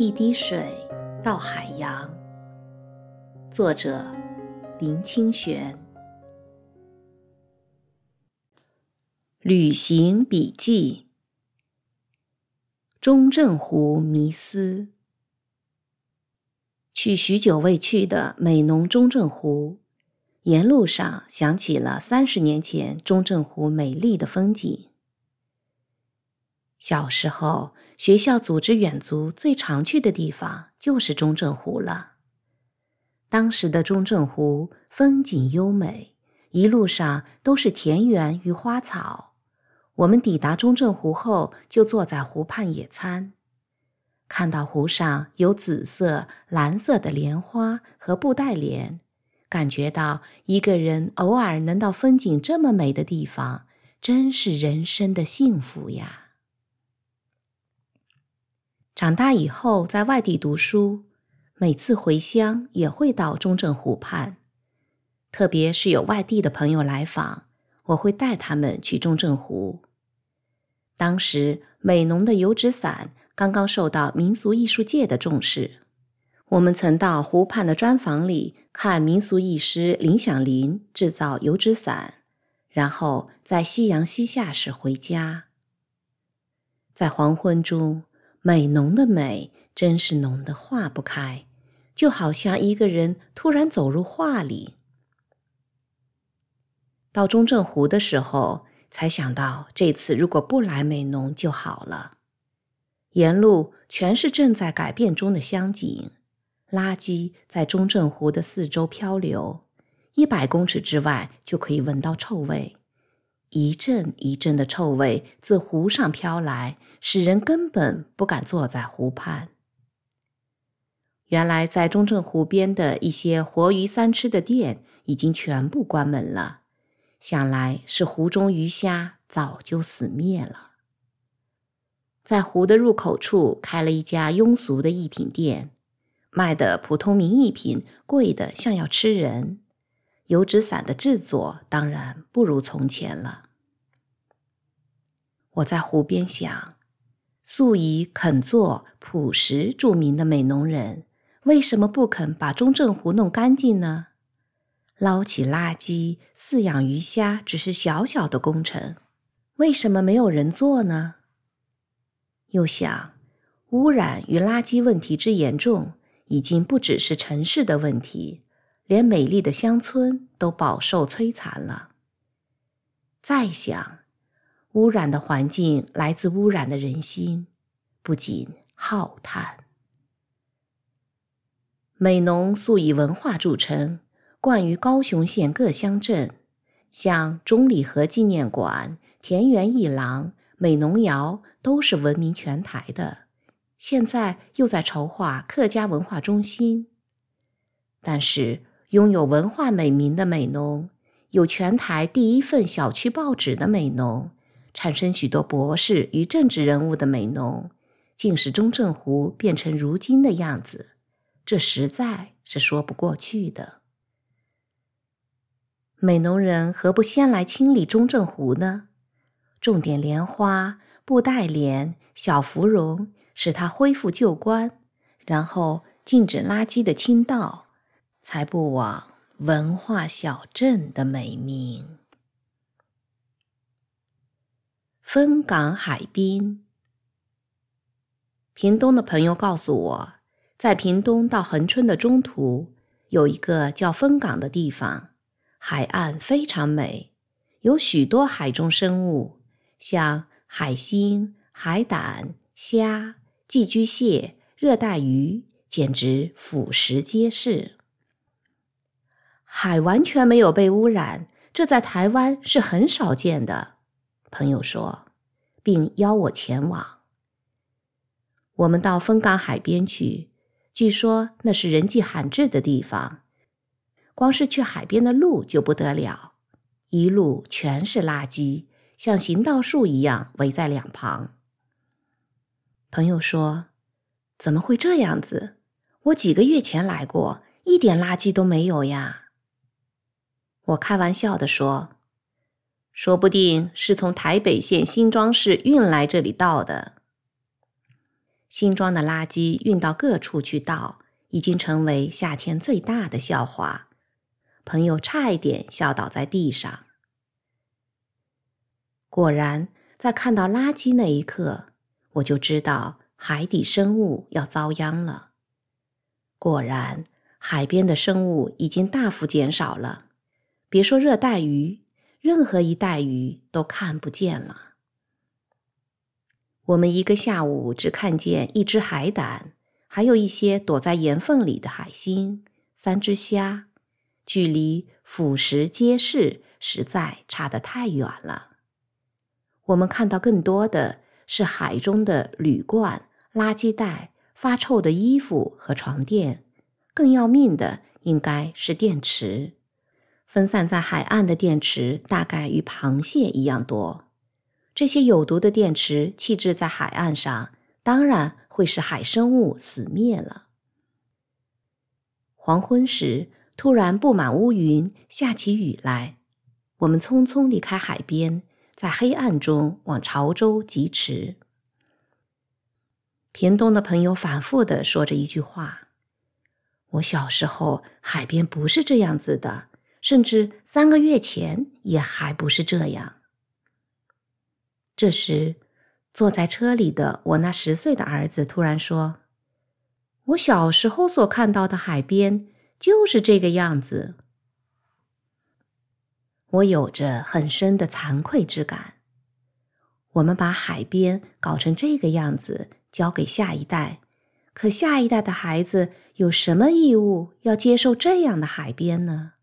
一滴水到海洋。作者：林清玄。旅行笔记：中正湖迷思。去许久未去的美浓中正湖，沿路上想起了三十年前中正湖美丽的风景。小时候，学校组织远足，最常去的地方就是中正湖了。当时的中正湖风景优美，一路上都是田园与花草。我们抵达中正湖后，就坐在湖畔野餐，看到湖上有紫色、蓝色的莲花和布袋莲，感觉到一个人偶尔能到风景这么美的地方，真是人生的幸福呀。长大以后，在外地读书，每次回乡也会到中正湖畔。特别是有外地的朋友来访，我会带他们去中正湖。当时美浓的油纸伞刚刚受到民俗艺术界的重视，我们曾到湖畔的砖房里看民俗艺师林响林制造油纸伞，然后在夕阳西下时回家。在黄昏中。美浓的美，真是浓得化不开，就好像一个人突然走入画里。到中正湖的时候，才想到这次如果不来美浓就好了。沿路全是正在改变中的乡景，垃圾在中正湖的四周漂流，一百公尺之外就可以闻到臭味。一阵一阵的臭味自湖上飘来，使人根本不敢坐在湖畔。原来，在中正湖边的一些活鱼三吃的店已经全部关门了，想来是湖中鱼虾早就死灭了。在湖的入口处开了一家庸俗的艺品店，卖的普通名艺品贵的像要吃人。油纸伞的制作当然不如从前了。我在湖边想，素以肯做朴实著名的美浓人，为什么不肯把中正湖弄干净呢？捞起垃圾、饲养鱼虾只是小小的工程，为什么没有人做呢？又想，污染与垃圾问题之严重，已经不只是城市的问题。连美丽的乡村都饱受摧残了。再想，污染的环境来自污染的人心，不仅浩叹。美浓素以文化著称，冠于高雄县各乡镇，像中里河纪念馆、田园艺廊、美浓窑都是闻名全台的。现在又在筹划客家文化中心，但是。拥有文化美名的美农，有全台第一份小区报纸的美农，产生许多博士与政治人物的美农，竟使中正湖变成如今的样子，这实在是说不过去的。美农人何不先来清理中正湖呢？种点莲花、布袋莲、小芙蓉，使它恢复旧观，然后禁止垃圾的倾倒。才不枉文化小镇的美名。分港海滨，屏东的朋友告诉我，在屏东到恒春的中途，有一个叫分港的地方，海岸非常美，有许多海中生物，像海星、海胆、虾、寄居蟹、热带鱼，简直俯拾皆是。海完全没有被污染，这在台湾是很少见的。朋友说，并邀我前往。我们到风港海边去，据说那是人迹罕至的地方。光是去海边的路就不得了，一路全是垃圾，像行道树一样围在两旁。朋友说：“怎么会这样子？我几个月前来过，一点垃圾都没有呀。”我开玩笑的说：“说不定是从台北县新庄市运来这里倒的。”新庄的垃圾运到各处去倒，已经成为夏天最大的笑话。朋友差一点笑倒在地上。果然，在看到垃圾那一刻，我就知道海底生物要遭殃了。果然，海边的生物已经大幅减少了。别说热带鱼，任何一带鱼都看不见了。我们一个下午只看见一只海胆，还有一些躲在岩缝里的海星，三只虾，距离腐蚀街市实在差得太远了。我们看到更多的是海中的铝罐、垃圾袋、发臭的衣服和床垫，更要命的应该是电池。分散在海岸的电池大概与螃蟹一样多。这些有毒的电池弃置在海岸上，当然会使海生物死灭了。黄昏时，突然布满乌云，下起雨来。我们匆匆离开海边，在黑暗中往潮州疾驰。田东的朋友反复地说着一句话：“我小时候海边不是这样子的，甚至三个月前也还不是这样。”这时，坐在车里的我那十岁的儿子突然说：“我小时候所看到的海边就是这个样子。”我有着很深的惭愧之感。我们把海边搞成这个样子，交给下一代，可下一代的孩子有什么义务要接受这样的海边呢？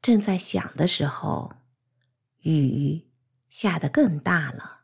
正在想的时候，雨。下得更大了。